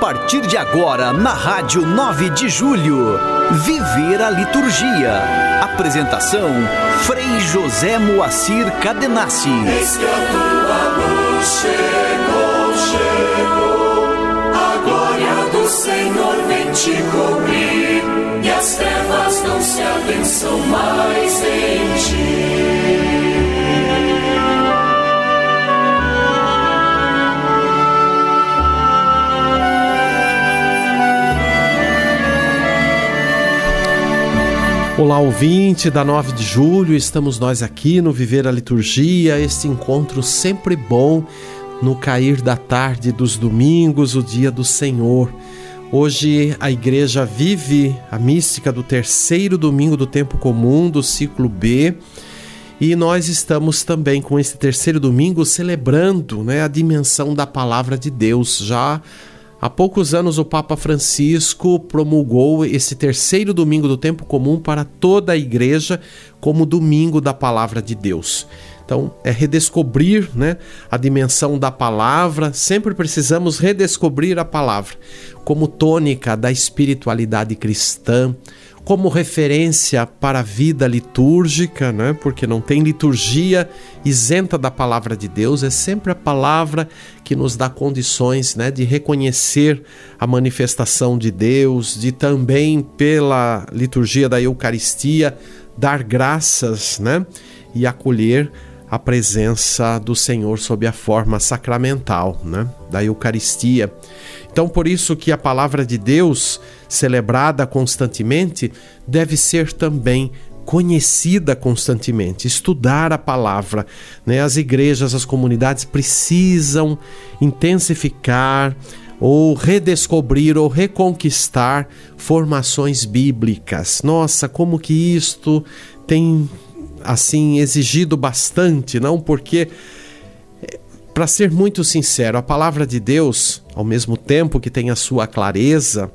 partir de agora na Rádio 9 de Julho. Viver a liturgia. Apresentação: Frei José Moacir Cadenassi. Eis que a tua luz chegou, chegou. A glória do Senhor vem te cobrir. E as trevas não se adensam mais em ti. Olá, ouvinte da 9 de julho, estamos nós aqui no Viver a Liturgia, este encontro sempre bom no cair da tarde dos domingos, o dia do Senhor. Hoje a igreja vive a mística do terceiro domingo do tempo comum, do ciclo B, e nós estamos também com esse terceiro domingo celebrando né, a dimensão da palavra de Deus, já Há poucos anos, o Papa Francisco promulgou esse terceiro domingo do tempo comum para toda a igreja como domingo da palavra de Deus. Então, é redescobrir né, a dimensão da palavra, sempre precisamos redescobrir a palavra como tônica da espiritualidade cristã, como referência para a vida litúrgica, né? porque não tem liturgia isenta da palavra de Deus, é sempre a palavra que nos dá condições né, de reconhecer a manifestação de Deus, de também, pela liturgia da Eucaristia, dar graças né, e acolher a presença do Senhor sob a forma sacramental né, da Eucaristia. Então, por isso que a palavra de Deus, celebrada constantemente, deve ser também conhecida constantemente, estudar a palavra. Né? As igrejas, as comunidades precisam intensificar ou redescobrir ou reconquistar formações bíblicas. Nossa, como que isto tem assim exigido bastante, não? Porque para ser muito sincero, a palavra de Deus, ao mesmo tempo que tem a sua clareza,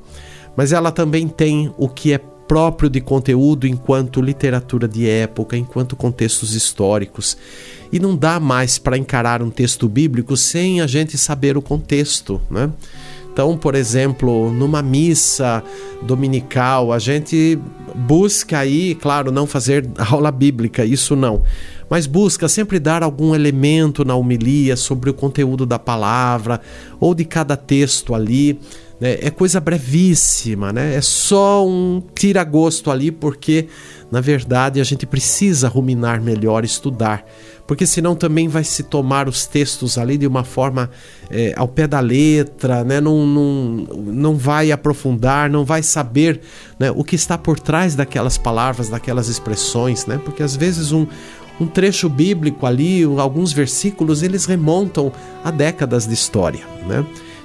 mas ela também tem o que é próprio de conteúdo enquanto literatura de época, enquanto contextos históricos. E não dá mais para encarar um texto bíblico sem a gente saber o contexto, né? Então, por exemplo, numa missa dominical, a gente busca aí, claro, não fazer aula bíblica, isso não, mas busca sempre dar algum elemento na homilia sobre o conteúdo da palavra ou de cada texto ali. Né? É coisa brevíssima, né? é só um tira-gosto ali, porque na verdade a gente precisa ruminar melhor, estudar porque senão também vai se tomar os textos ali de uma forma é, ao pé da letra, né? não, não, não vai aprofundar, não vai saber né, o que está por trás daquelas palavras, daquelas expressões, né? porque às vezes um, um trecho bíblico ali, alguns versículos, eles remontam a décadas de história. Né?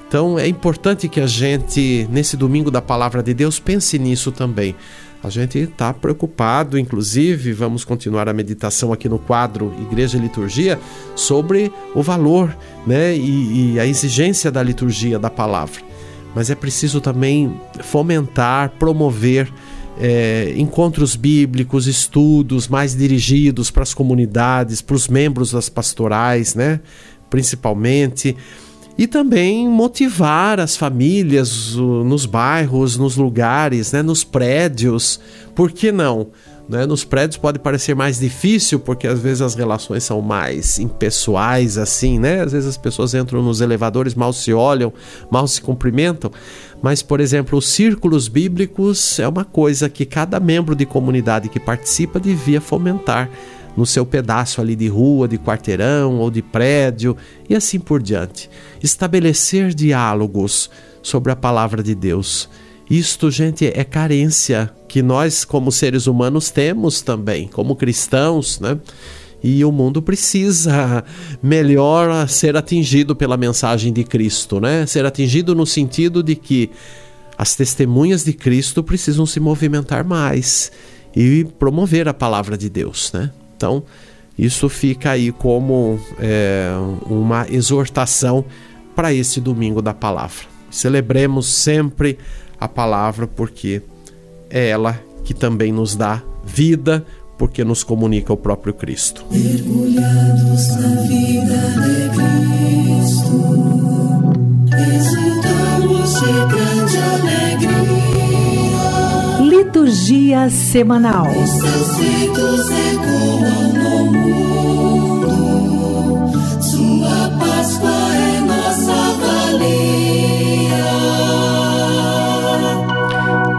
Então é importante que a gente, nesse domingo da palavra de Deus, pense nisso também a gente está preocupado, inclusive, vamos continuar a meditação aqui no quadro Igreja e Liturgia, sobre o valor né, e, e a exigência da liturgia da palavra. Mas é preciso também fomentar, promover é, encontros bíblicos, estudos mais dirigidos para as comunidades, para os membros das pastorais, né, principalmente e também motivar as famílias nos bairros, nos lugares, né, nos prédios. Por que não? Né? Nos prédios pode parecer mais difícil porque às vezes as relações são mais impessoais, assim, né? Às vezes as pessoas entram nos elevadores, mal se olham, mal se cumprimentam. Mas, por exemplo, os círculos bíblicos é uma coisa que cada membro de comunidade que participa devia fomentar no seu pedaço ali de rua, de quarteirão ou de prédio e assim por diante. Estabelecer diálogos sobre a palavra de Deus. Isto, gente, é carência que nós, como seres humanos, temos também, como cristãos, né? E o mundo precisa melhor ser atingido pela mensagem de Cristo, né? Ser atingido no sentido de que as testemunhas de Cristo precisam se movimentar mais e promover a palavra de Deus, né? Então, isso fica aí como é, uma exortação para esse domingo da palavra. Celebremos sempre a palavra, porque é ela que também nos dá vida, porque nos comunica o próprio Cristo. Mergulhados na vida de Cristo, exultamos Liturgia semanal.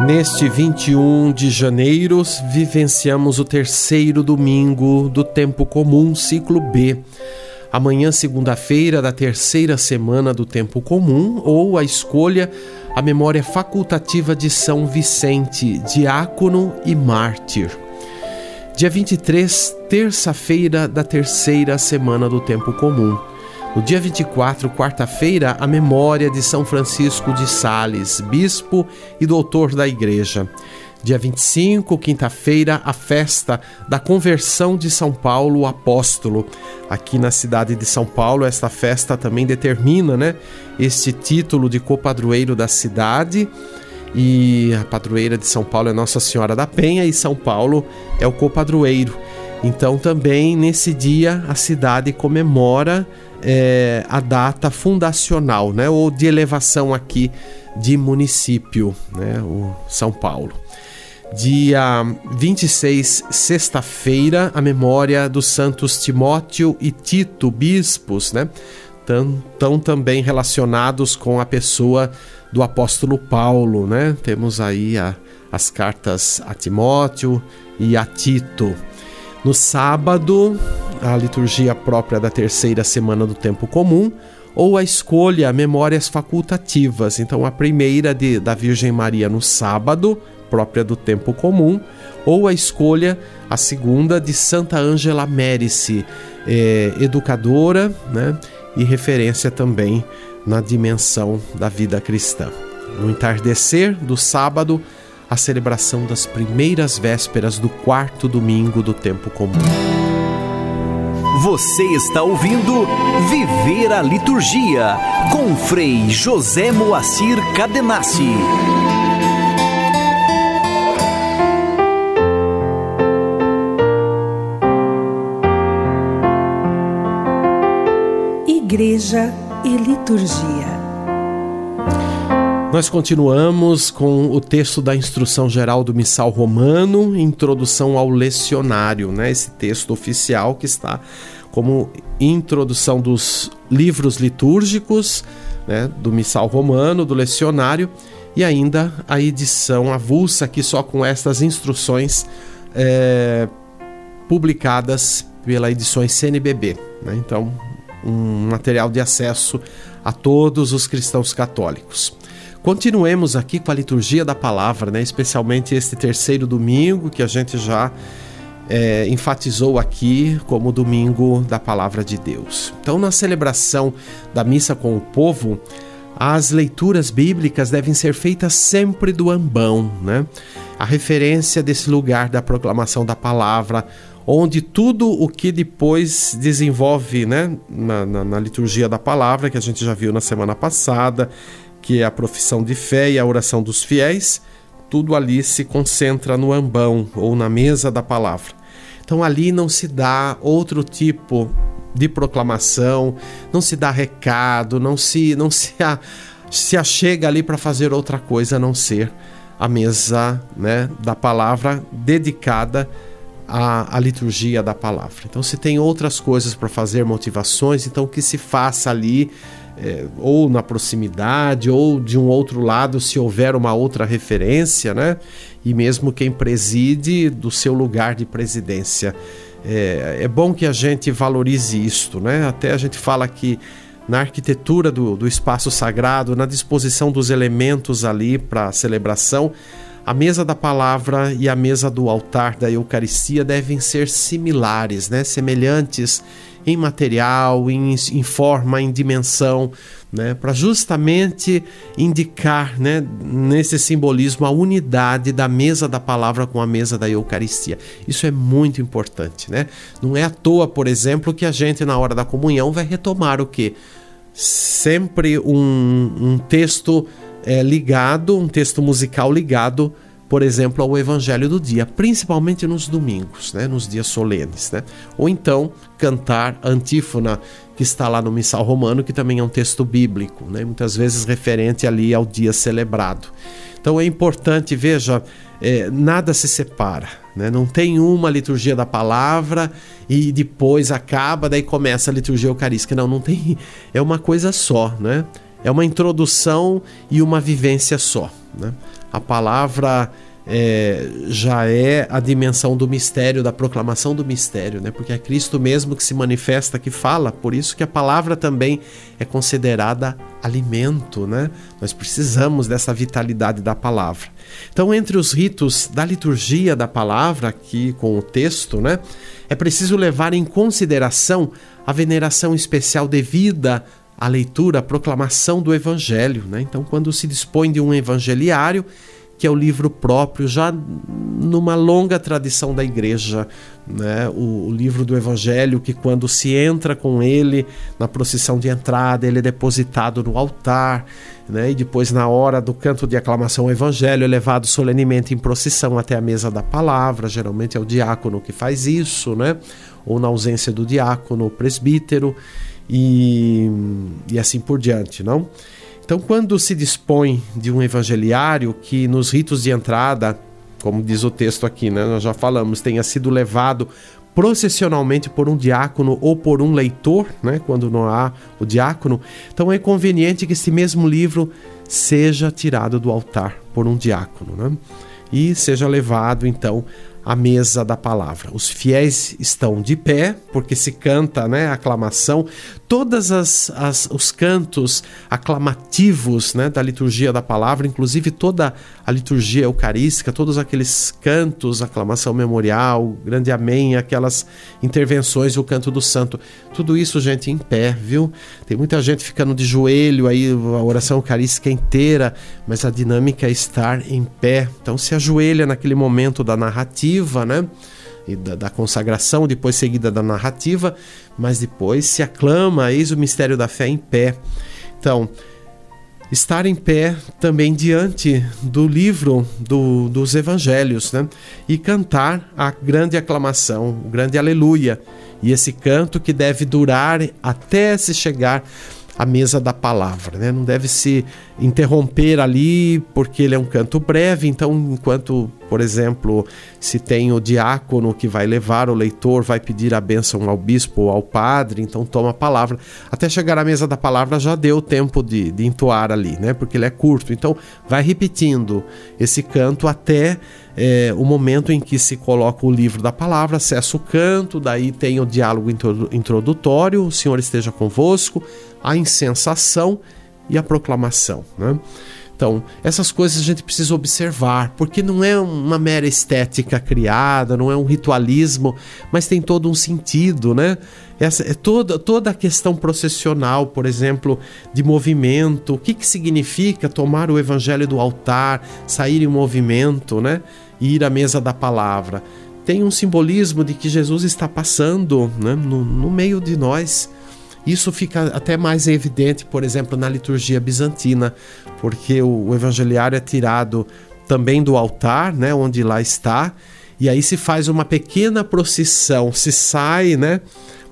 Neste 21 de janeiro, vivenciamos o terceiro domingo do tempo comum, ciclo B. Amanhã, segunda-feira, da terceira semana do tempo comum, ou a escolha a memória facultativa de São Vicente, diácono e mártir. Dia 23, terça-feira da terceira semana do tempo comum. No dia 24, quarta-feira, a memória de São Francisco de Sales, bispo e doutor da Igreja. Dia 25, quinta-feira, a festa da conversão de São Paulo, apóstolo. Aqui na cidade de São Paulo, esta festa também determina, né, este título de copadroeiro da cidade. E a padroeira de São Paulo é Nossa Senhora da Penha e São Paulo é o copadroeiro. Então, também nesse dia, a cidade comemora é, a data fundacional, né, ou de elevação aqui de município, né, o São Paulo. Dia 26, sexta-feira, a memória dos santos Timóteo e Tito, bispos, né? Tão, tão também relacionados com a pessoa do apóstolo Paulo, né? Temos aí a, as cartas a Timóteo e a Tito. No sábado, a liturgia própria da terceira semana do tempo comum, ou a escolha memórias facultativas. Então, a primeira de, da Virgem Maria no sábado, própria do tempo comum, ou a escolha, a segunda, de Santa Ângela Mérice, é, educadora né, e referência também na dimensão da vida cristã. No entardecer do sábado, a celebração das primeiras vésperas do quarto domingo do tempo comum. Você está ouvindo Viver a Liturgia com Frei José Moacir Cadenassi. Igreja e Liturgia. Nós continuamos com o texto da Instrução Geral do Missal Romano, Introdução ao Lecionário, né? Esse texto oficial que está como introdução dos livros litúrgicos, né? Do Missal Romano, do Lecionário, e ainda a edição avulsa aqui só com estas instruções é, publicadas pela edições CNBB. Né? Então, um material de acesso a todos os cristãos católicos. Continuemos aqui com a liturgia da palavra, né? especialmente este terceiro domingo que a gente já é, enfatizou aqui como domingo da palavra de Deus. Então, na celebração da missa com o povo, as leituras bíblicas devem ser feitas sempre do ambão, né? A referência desse lugar da proclamação da palavra, onde tudo o que depois desenvolve né, na, na, na, liturgia da palavra, que a gente já viu na semana passada, que é a profissão de fé e a oração dos fiéis, tudo ali se concentra no ambão ou na mesa da palavra. Então ali não se dá outro tipo de proclamação, não se dá recado, não se não se, a, se achega ali para fazer outra coisa a não ser a mesa né, da palavra dedicada a, a liturgia da palavra. Então, se tem outras coisas para fazer, motivações, então que se faça ali, é, ou na proximidade, ou de um outro lado, se houver uma outra referência, né? E mesmo quem preside do seu lugar de presidência. É, é bom que a gente valorize isto, né? Até a gente fala que na arquitetura do, do espaço sagrado, na disposição dos elementos ali para a celebração, a mesa da palavra e a mesa do altar da Eucaristia devem ser similares, né? semelhantes em material, em, em forma, em dimensão, né? para justamente indicar né? nesse simbolismo a unidade da mesa da palavra com a mesa da Eucaristia. Isso é muito importante. Né? Não é à toa, por exemplo, que a gente, na hora da comunhão, vai retomar o que? Sempre um, um texto é, ligado, um texto musical ligado, por exemplo, ao Evangelho do dia, principalmente nos domingos, né, nos dias solenes, né? Ou então cantar antífona que está lá no Missal Romano, que também é um texto bíblico, né? muitas vezes referente ali ao dia celebrado. Então é importante, veja, é, nada se separa, né? não tem uma liturgia da palavra e depois acaba, daí começa a liturgia eucarística. Não, não tem. É uma coisa só, né? É uma introdução e uma vivência só. Né? A palavra é, já é a dimensão do mistério, da proclamação do mistério, né? porque é Cristo mesmo que se manifesta, que fala, por isso que a palavra também é considerada alimento, né? Nós precisamos dessa vitalidade da palavra. Então, entre os ritos da liturgia da palavra, aqui com o texto, né, é preciso levar em consideração a veneração especial devida à leitura, à proclamação do evangelho, né? Então, quando se dispõe de um evangeliário, que é o livro próprio, já numa longa tradição da igreja, né? o, o, livro do Evangelho, que quando se entra com ele na procissão de entrada, ele é depositado no altar, né? e depois, na hora do canto de aclamação, o Evangelho é levado solenemente em procissão até a mesa da palavra, geralmente é o diácono que faz isso, né? ou na ausência do diácono, o presbítero, e, e assim por diante, não? Então, quando se dispõe de um evangeliário que nos ritos de entrada, como diz o texto aqui, né, nós já falamos, tenha sido levado processionalmente por um diácono ou por um leitor, né, quando não há o diácono, então é conveniente que esse mesmo livro seja tirado do altar por um diácono, né, e seja levado então a mesa da palavra. Os fiéis estão de pé, porque se canta né, a aclamação. Todos as, as, os cantos aclamativos né, da liturgia da palavra, inclusive toda a liturgia eucarística, todos aqueles cantos, aclamação memorial, grande amém, aquelas intervenções, o canto do santo, tudo isso, gente, em pé, viu? Tem muita gente ficando de joelho aí, a oração eucarística inteira, mas a dinâmica é estar em pé. Então se ajoelha naquele momento da narrativa narrativa, né? E da, da, consagração, depois seguida da narrativa, mas depois se aclama, eis o mistério da fé em pé. Então, estar em pé também diante do livro do, dos evangelhos, né? E cantar a grande aclamação, o grande aleluia. E esse canto que deve durar até se chegar a mesa da palavra, né? Não deve se interromper ali porque ele é um canto breve, então enquanto, por exemplo, se tem o diácono que vai levar o leitor, vai pedir a bênção ao bispo ou ao padre, então toma a palavra. Até chegar à mesa da palavra já deu tempo de, de entoar ali, né? Porque ele é curto, então vai repetindo esse canto até é, o momento em que se coloca o livro da palavra, cessa o canto, daí tem o diálogo introdutório, o Senhor esteja convosco, a insensação e a proclamação. Né? Então, essas coisas a gente precisa observar, porque não é uma mera estética criada, não é um ritualismo, mas tem todo um sentido, né? Essa é toda, toda a questão processional, por exemplo, de movimento, o que, que significa tomar o evangelho do altar, sair em movimento, né? E ir à mesa da palavra. Tem um simbolismo de que Jesus está passando né? no, no meio de nós isso fica até mais evidente, por exemplo, na liturgia bizantina, porque o, evangeliário é tirado também do altar, né, onde lá está, e aí se faz uma pequena procissão, se sai, né,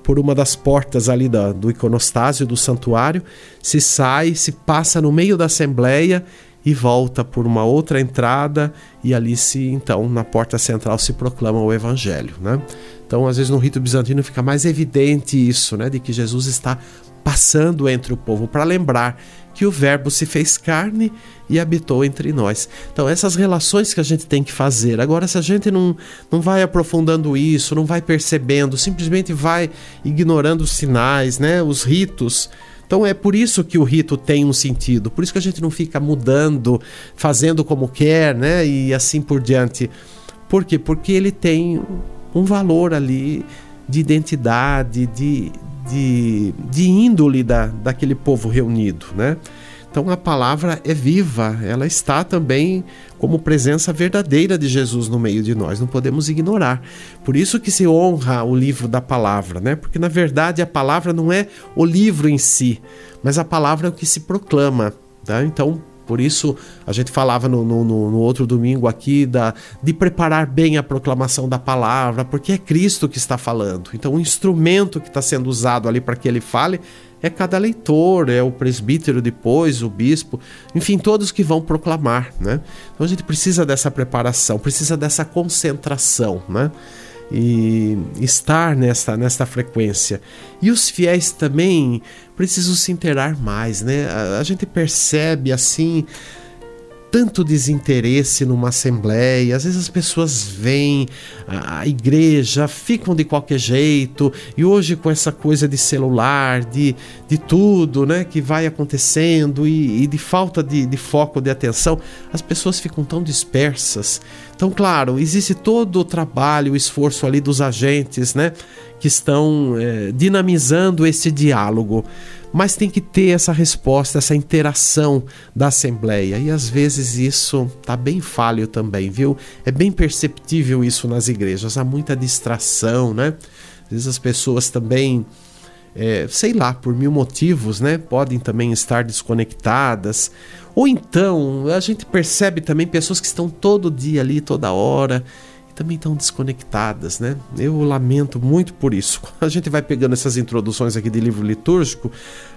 por uma das portas ali da, do iconostácio do santuário, se sai, se passa no meio da assembleia e volta por uma outra entrada e ali se então na porta central se proclama o evangelho, né? Então, às vezes no rito bizantino fica mais evidente isso, né, de que Jesus está passando entre o povo para lembrar que o Verbo se fez carne e habitou entre nós. Então, essas relações que a gente tem que fazer. Agora, se a gente não, não vai aprofundando isso, não vai percebendo, simplesmente vai ignorando os sinais, né, os ritos. Então, é por isso que o rito tem um sentido, por isso que a gente não fica mudando, fazendo como quer, né, e assim por diante. Por quê? Porque ele tem um valor ali de identidade, de, de, de índole da, daquele povo reunido, né? Então a palavra é viva, ela está também como presença verdadeira de Jesus no meio de nós, não podemos ignorar. Por isso que se honra o livro da palavra, né? Porque na verdade a palavra não é o livro em si, mas a palavra é o que se proclama, tá? Então Por isso a gente falava no, no, no, outro domingo aqui da, de preparar bem a proclamação da palavra, porque é Cristo que está falando. Então o instrumento que está sendo usado ali para que ele fale é cada leitor, é o presbítero depois, o bispo, enfim, todos que vão proclamar, né? Então a gente precisa dessa preparação, precisa dessa concentração, né? E estar nesta, nesta frequência. E os fiéis também precisam se interar mais, né? A, a gente percebe assim tanto desinteresse numa assembleia, às vezes as pessoas vêm à igreja, ficam de qualquer jeito, e hoje com essa coisa de celular, de, de tudo né, que vai acontecendo e, e de falta de, de foco de atenção, as pessoas ficam tão dispersas. Então, claro, existe todo o trabalho, o esforço ali dos agentes, né? Que estão é, dinamizando esse diálogo mas tem que ter essa resposta, essa interação da Assembleia. E às vezes isso tá bem falho também, viu? É bem perceptível isso nas igrejas. Há muita distração, né? Às vezes as pessoas também, é, sei lá, por mil motivos, né? Podem também estar desconectadas. Ou então, a gente percebe também pessoas que estão todo dia ali, toda hora também estão desconectadas, né? Eu lamento muito por isso. Quando a gente vai pegando essas introduções aqui de livro litúrgico,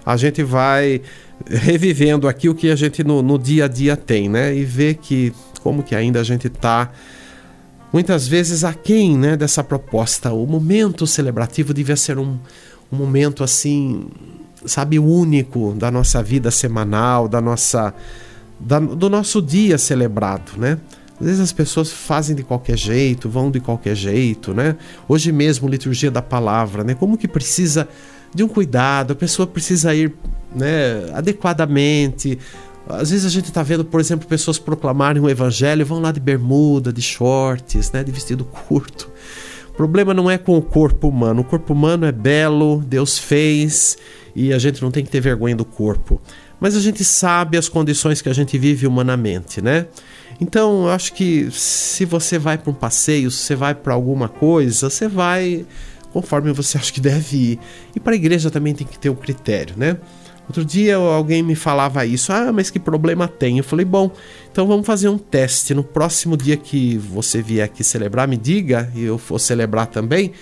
a gente vai revivendo aqui o que a gente no, no dia a dia tem, né? E vê que como que ainda a gente está muitas vezes aquém né, dessa proposta. O momento celebrativo devia ser um, um momento assim, sabe, único da nossa vida semanal, da nossa, da, do nosso dia celebrado, né? Às vezes as pessoas fazem de qualquer jeito, vão de qualquer jeito, né? Hoje mesmo, liturgia da palavra, né? Como que precisa de um cuidado, a pessoa precisa ir né, adequadamente. Às vezes a gente está vendo, por exemplo, pessoas proclamarem o evangelho, vão lá de bermuda, de shorts, né, de vestido curto. O problema não é com o corpo humano. O corpo humano é belo, Deus fez e a gente não tem que ter vergonha do corpo. Mas a gente sabe as condições que a gente vive humanamente, né? Então, eu acho que se você vai para um passeio, se você vai para alguma coisa, você vai conforme você acha que deve ir. E para a igreja também tem que ter um critério, né? Outro dia alguém me falava isso, ah, mas que problema tem? Eu falei, bom, então vamos fazer um teste. No próximo dia que você vier aqui celebrar, me diga, e eu for celebrar também,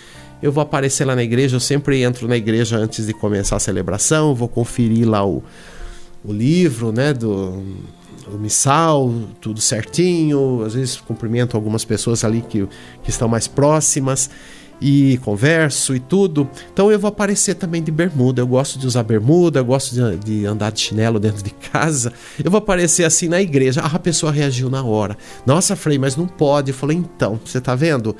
eu vou aparecer lá na igreja. Eu sempre entro na igreja antes de começar a celebração, vou conferir lá o, o livro, né, do o missal, tudo certinho. Às vezes cumprimento algumas pessoas ali que, que estão mais próximas e converso e tudo. Então eu vou aparecer também de bermuda. Eu gosto de usar bermuda, eu gosto de, de, andar de chinelo dentro de casa. Eu vou aparecer assim na igreja. Ah, a pessoa reagiu na hora. Nossa, Frei, mas não pode. Eu falei, então, você tá vendo?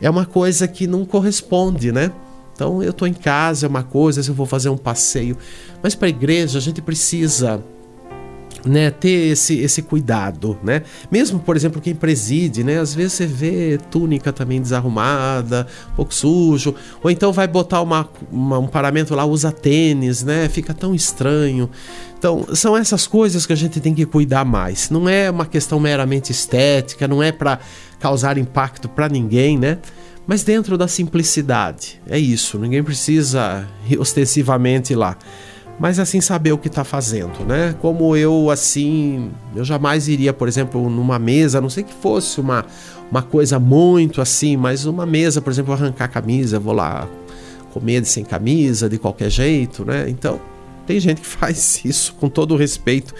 É uma coisa que não corresponde, né? Então eu tô em casa, é uma coisa, eu vou fazer um passeio. Mas para igreja a gente precisa né, ter esse, esse cuidado, né? Mesmo, por exemplo, quem preside, né? Às vezes você vê túnica também desarrumada, um pouco sujo, ou então vai botar uma, uma, um paramento lá, usa tênis, né? Fica tão estranho. Então, são essas coisas que a gente tem que cuidar mais. Não é uma questão meramente estética, não é para causar impacto para ninguém, né? Mas dentro da simplicidade. É isso, ninguém precisa ostensivamente lá mas assim saber o que está fazendo, né? Como eu assim, eu jamais iria, por exemplo, numa mesa, a não sei que fosse uma, uma coisa muito assim, mas uma mesa, por exemplo, arrancar a camisa, vou lá comer sem camisa, de qualquer jeito, né? Então, tem gente que faz isso com todo o respeito,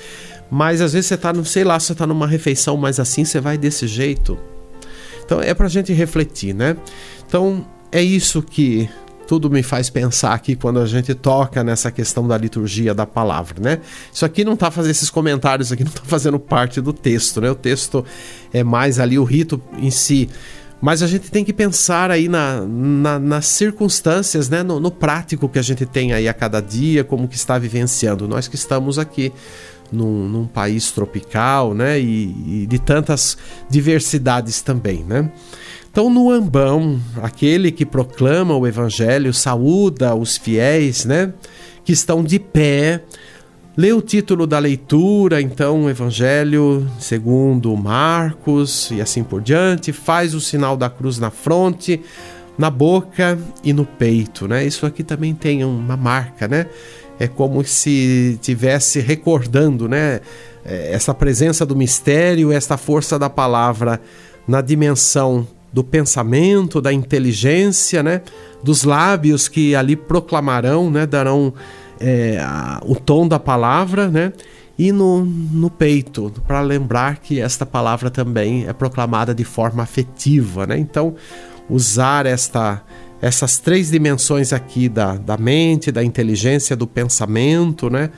mas às vezes você está, não sei lá, você está numa refeição, mas assim você vai desse jeito. Então é pra gente refletir, né? Então, é isso que tudo me faz pensar aqui quando a gente toca nessa questão da liturgia da palavra, né? Isso aqui não está fazendo esses comentários aqui não está fazendo parte do texto, né? O texto é mais ali o rito em si. Mas a gente tem que pensar aí na, na, nas circunstâncias, né? No, no, prático que a gente tem aí a cada dia, como que está vivenciando. Nós que estamos aqui num, num país tropical, né? E, e de tantas diversidades também, né? Então, no ambão, aquele que proclama o evangelho saúda os fiéis, né, que estão de pé, lê o título da leitura, então, o evangelho segundo Marcos e assim por diante, faz o sinal da cruz na fronte, na boca e no peito, né? Isso aqui também tem uma marca, né? É como se tivesse recordando, né? é, essa presença do mistério, esta força da palavra na dimensão do pensamento, da inteligência, né? dos lábios que ali proclamarão, né? darão é, a, o tom da palavra, né? e no, no peito, para lembrar que esta palavra também é proclamada de forma afetiva. Né? Então, usar esta, essas três dimensões aqui da, da mente, da inteligência, do pensamento, né?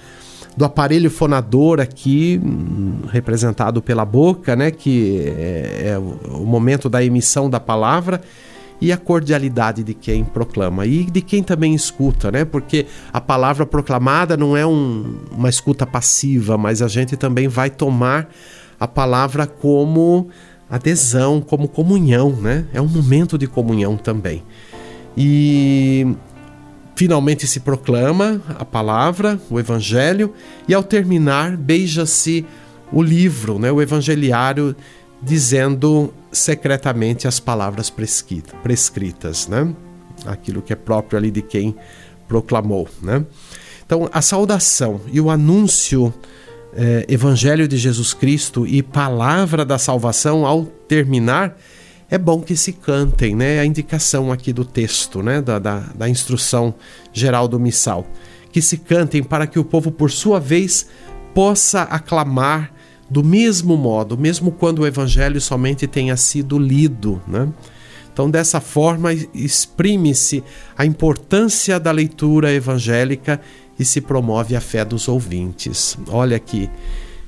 Do aparelho fonador aqui, representado pela boca, né, que é, é, o momento da emissão da palavra, e a cordialidade de quem proclama e de quem também escuta, né? Porque a palavra proclamada não é um, uma escuta passiva, mas a gente também vai tomar a palavra como adesão, como comunhão, né? É um momento de comunhão também. E Finalmente se proclama a palavra, o evangelho, e ao terminar, beija-se o livro, né, o evangeliário, dizendo secretamente as palavras prescritas, né? aquilo que é próprio ali de quem proclamou. Né? Então, a saudação e o anúncio eh, Evangelho de Jesus Cristo e palavra da salvação, ao terminar, é bom que se cantem, né? A indicação aqui do texto, né? Da, da, da, instrução geral do missal. Que se cantem para que o povo, por sua vez, possa aclamar do mesmo modo, mesmo quando o evangelho somente tenha sido lido, né? Então, dessa forma, exprime-se a importância da leitura evangélica e se promove a fé dos ouvintes. Olha que,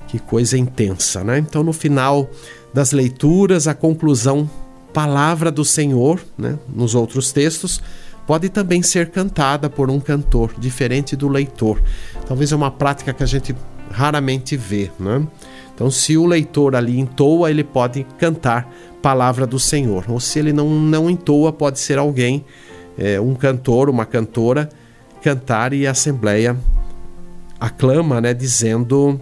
que coisa intensa, né? Então, no final das leituras, a conclusão palavra do Senhor, né, nos outros textos, pode também ser cantada por um cantor, diferente do leitor. Talvez é uma prática que a gente raramente vê. Né? Então, se o leitor ali entoa, ele pode cantar palavra do Senhor. Ou se ele não, não entoa, pode ser alguém, é, um cantor, uma cantora, cantar e a assembleia aclama, né, dizendo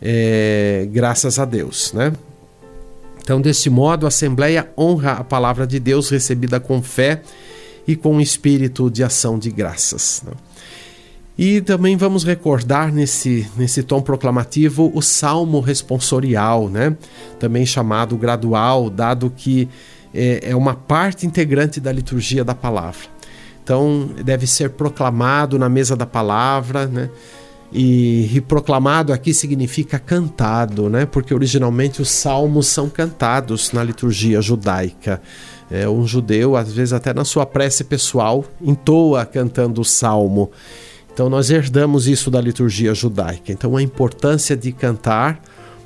é, graças a Deus, né? Então, desse modo, a Assembleia honra a palavra de Deus recebida com fé e com espírito de ação de graças. Né? E também vamos recordar nesse, nesse tom proclamativo o salmo responsorial, né? também chamado gradual, dado que é, é uma parte integrante da liturgia da palavra. Então, deve ser proclamado na mesa da palavra, né? E, e, proclamado aqui significa cantado, né? Porque originalmente os salmos são cantados na liturgia judaica. É, um judeu, às vezes até na sua prece pessoal, entoa cantando o salmo. Então nós herdamos isso da liturgia judaica. Então a importância de cantar,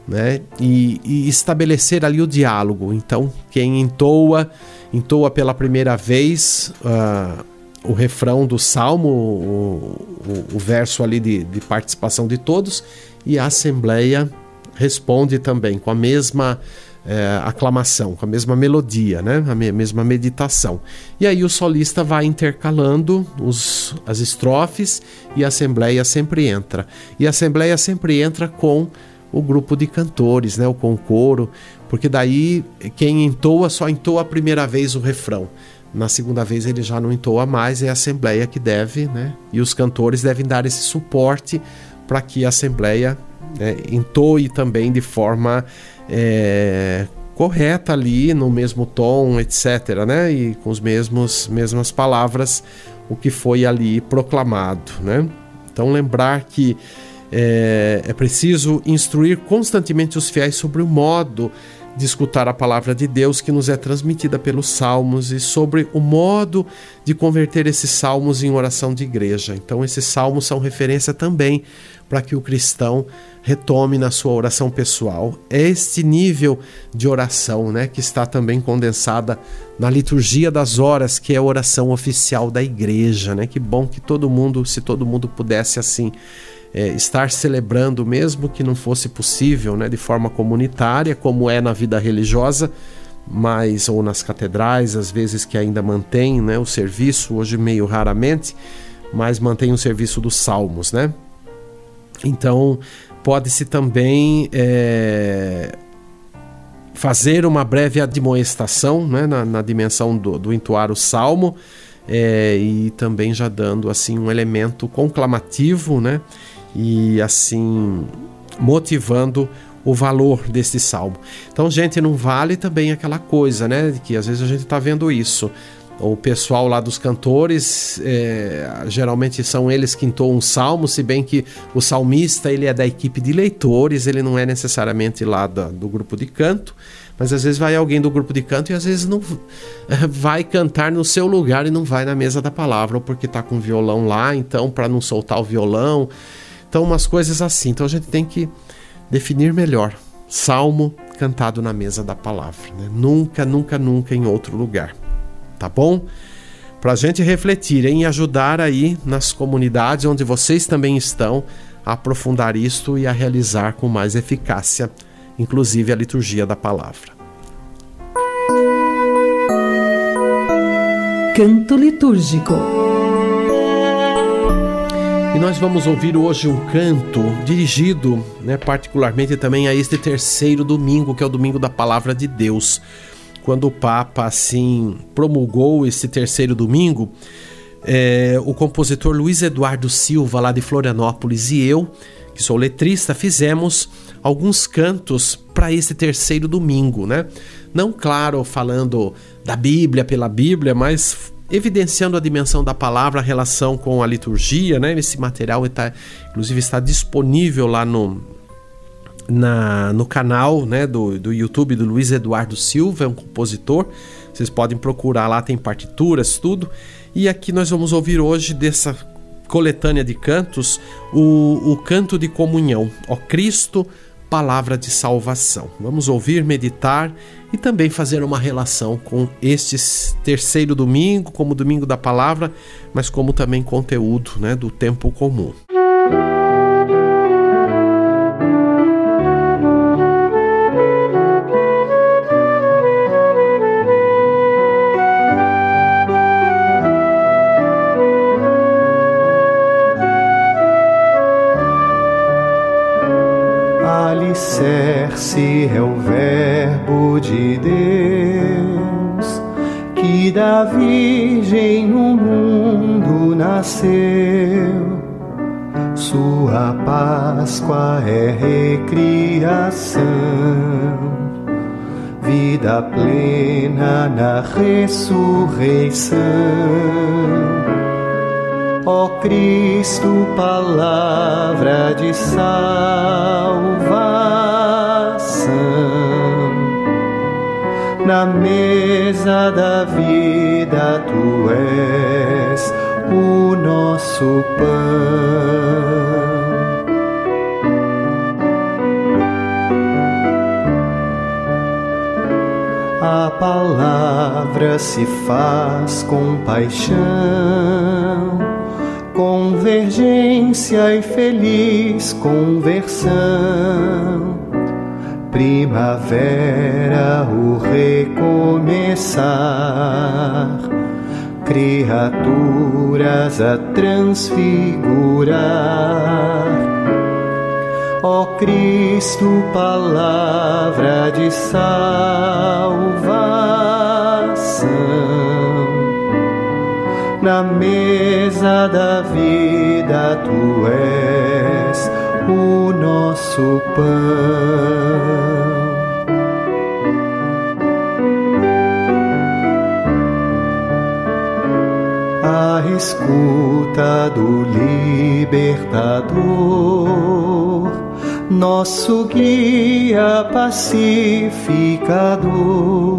né? E, e estabelecer ali o diálogo. Então quem entoa, entoa pela primeira vez. Uh, o refrão do salmo, o, o, o verso ali de, de participação de todos, e a Assembleia responde também com a mesma é, aclamação, com a mesma melodia, né? a me mesma meditação. E aí o solista vai intercalando os, as estrofes e a Assembleia sempre entra. E a Assembleia sempre entra com o grupo de cantores, né? o coro, porque daí quem entoa só entoa a primeira vez o refrão. Na segunda vez ele já não entoa mais, é a Assembleia que deve, né? E os cantores devem dar esse suporte para que a Assembleia né, entoe também de forma é, correta ali, no mesmo tom, etc., né? E com os mesmos mesmas palavras, o que foi ali proclamado, né? Então lembrar que é, é preciso instruir constantemente os fiéis sobre o modo de escutar a palavra de Deus que nos é transmitida pelos salmos e sobre o modo de converter esses salmos em oração de igreja. Então, esses salmos são referência também para que o cristão retome na sua oração pessoal. É este nível de oração, né, que está também condensada na liturgia das horas, que é a oração oficial da igreja, né? Que bom que todo mundo, se todo mundo pudesse assim é, estar celebrando, mesmo que não fosse possível, né, de forma comunitária, como é na vida religiosa, mas ou nas catedrais, às vezes que ainda mantém né, o serviço, hoje meio raramente, mas mantém o serviço dos salmos, né? Então pode-se também é, fazer uma breve admoestação né, na, na dimensão do, do entoar o salmo é, e também já dando assim um elemento conclamativo, né? E assim motivando o valor desse salmo. Então, gente, não vale também aquela coisa, né? Que às vezes a gente está vendo isso. O pessoal lá dos cantores, é, geralmente são eles que entoam um salmo, se bem que o salmista ele é da equipe de leitores, ele não é necessariamente lá da, do grupo de canto, mas às vezes vai alguém do grupo de canto e às vezes não vai cantar no seu lugar e não vai na mesa da palavra, ou porque está com o violão lá, então para não soltar o violão. Então, umas coisas assim. Então a gente tem que definir melhor. Salmo cantado na mesa da palavra. Né? Nunca, nunca, nunca em outro lugar. Tá bom? Para a gente refletir em ajudar aí nas comunidades onde vocês também estão a aprofundar isto e a realizar com mais eficácia, inclusive a liturgia da palavra. Canto litúrgico. E nós vamos ouvir hoje um canto dirigido, né, particularmente também a este terceiro domingo, que é o domingo da palavra de Deus. Quando o Papa assim promulgou esse terceiro domingo, é, o compositor Luiz Eduardo Silva, lá de Florianópolis, e eu, que sou letrista, fizemos alguns cantos para esse terceiro domingo, né? Não, claro, falando da Bíblia pela Bíblia, mas evidenciando a dimensão da palavra, a relação com a liturgia, né? Esse material está, inclusive, está disponível lá no, na, no canal né, do, do YouTube do Luiz Eduardo Silva, é um compositor. Vocês podem procurar lá, tem partituras, tudo. E aqui nós vamos ouvir hoje dessa coletânea de cantos o, o canto de comunhão. Ó Cristo, palavra de salvação. Vamos ouvir, meditar e também fazer uma relação com este terceiro domingo, como domingo da palavra, mas como também conteúdo né, do tempo comum. Ressurreição. Ó Cristo, palavra de salvação, na mesa da vida tu és o nosso pão. A palavra se faz compaixão convergência e feliz conversão. Primavera, o recomeçar, criaturas a transfigurar. Ó Cristo, palavra de salvação na mesa da vida tu és o nosso pão. Escuta do libertador, nosso guia pacificador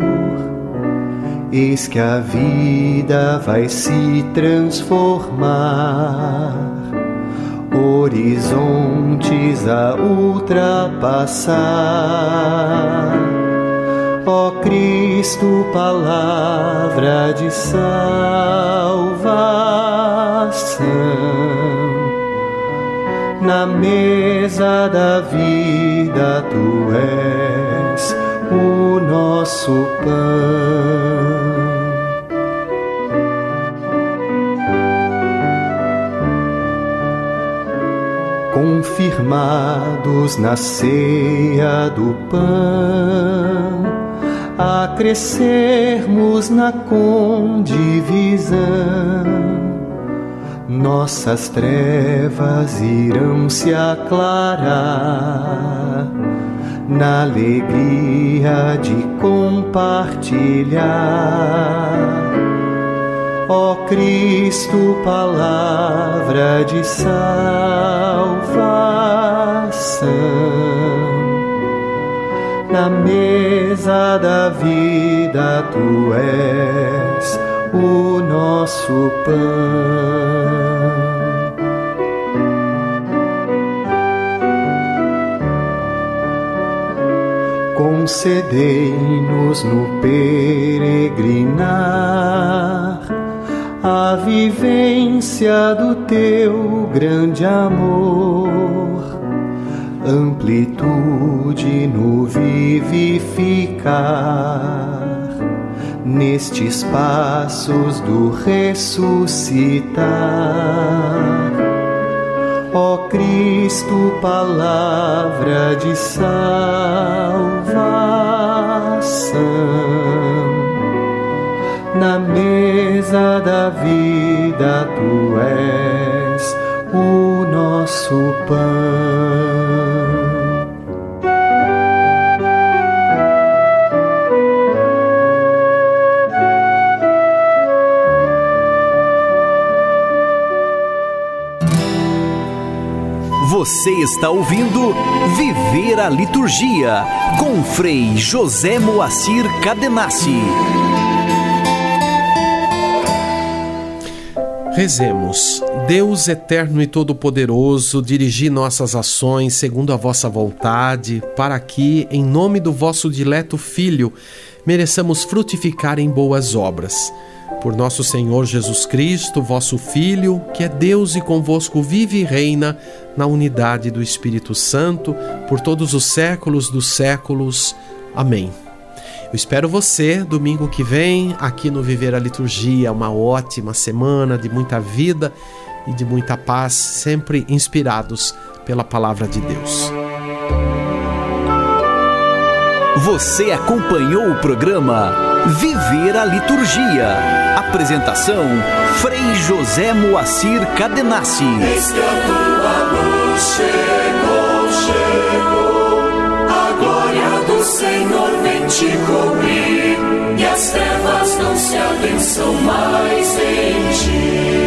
Eis que a vida vai se transformar, horizontes a ultrapassar. Ó Cristo, palavra de salvação, na mesa da vida tu és o nosso pão. confirmados na ceia do pão, a crescermos na condivisão nossas trevas irão se aclarar na alegria de compartilhar. Ó Cristo, palavra de salvação, na mesa da vida tu és o nosso pão. concedei-nos no peregrinar a vivência do teu grande amor, amplitude no vivificar, nestes passos do ressuscitar Ó Cristo, palavra de salvação, na mesa da vida tu és o nosso pão. Você está ouvindo Viver a Liturgia com Frei José Moacir Cadenassi. Rezemos. Deus eterno e todo-poderoso, dirigi nossas ações segundo a vossa vontade, para que, em nome do vosso dileto Filho, mereçamos frutificar em boas obras por nosso Senhor Jesus Cristo, vosso Filho, que é Deus e convosco vive e reina na unidade do Espírito Santo, por todos os séculos dos séculos. Amém. Eu espero você domingo que vem aqui no Viver a Liturgia, uma ótima semana de muita vida e de muita paz, sempre inspirados pela palavra de Deus. Você acompanhou o programa Viver a Liturgia. Apresentação: Frei José Moacir Cadenassi. Eis a luz chegou, chegou. A glória do Senhor vem te cobrir. E as trevas não se abençam mais em ti.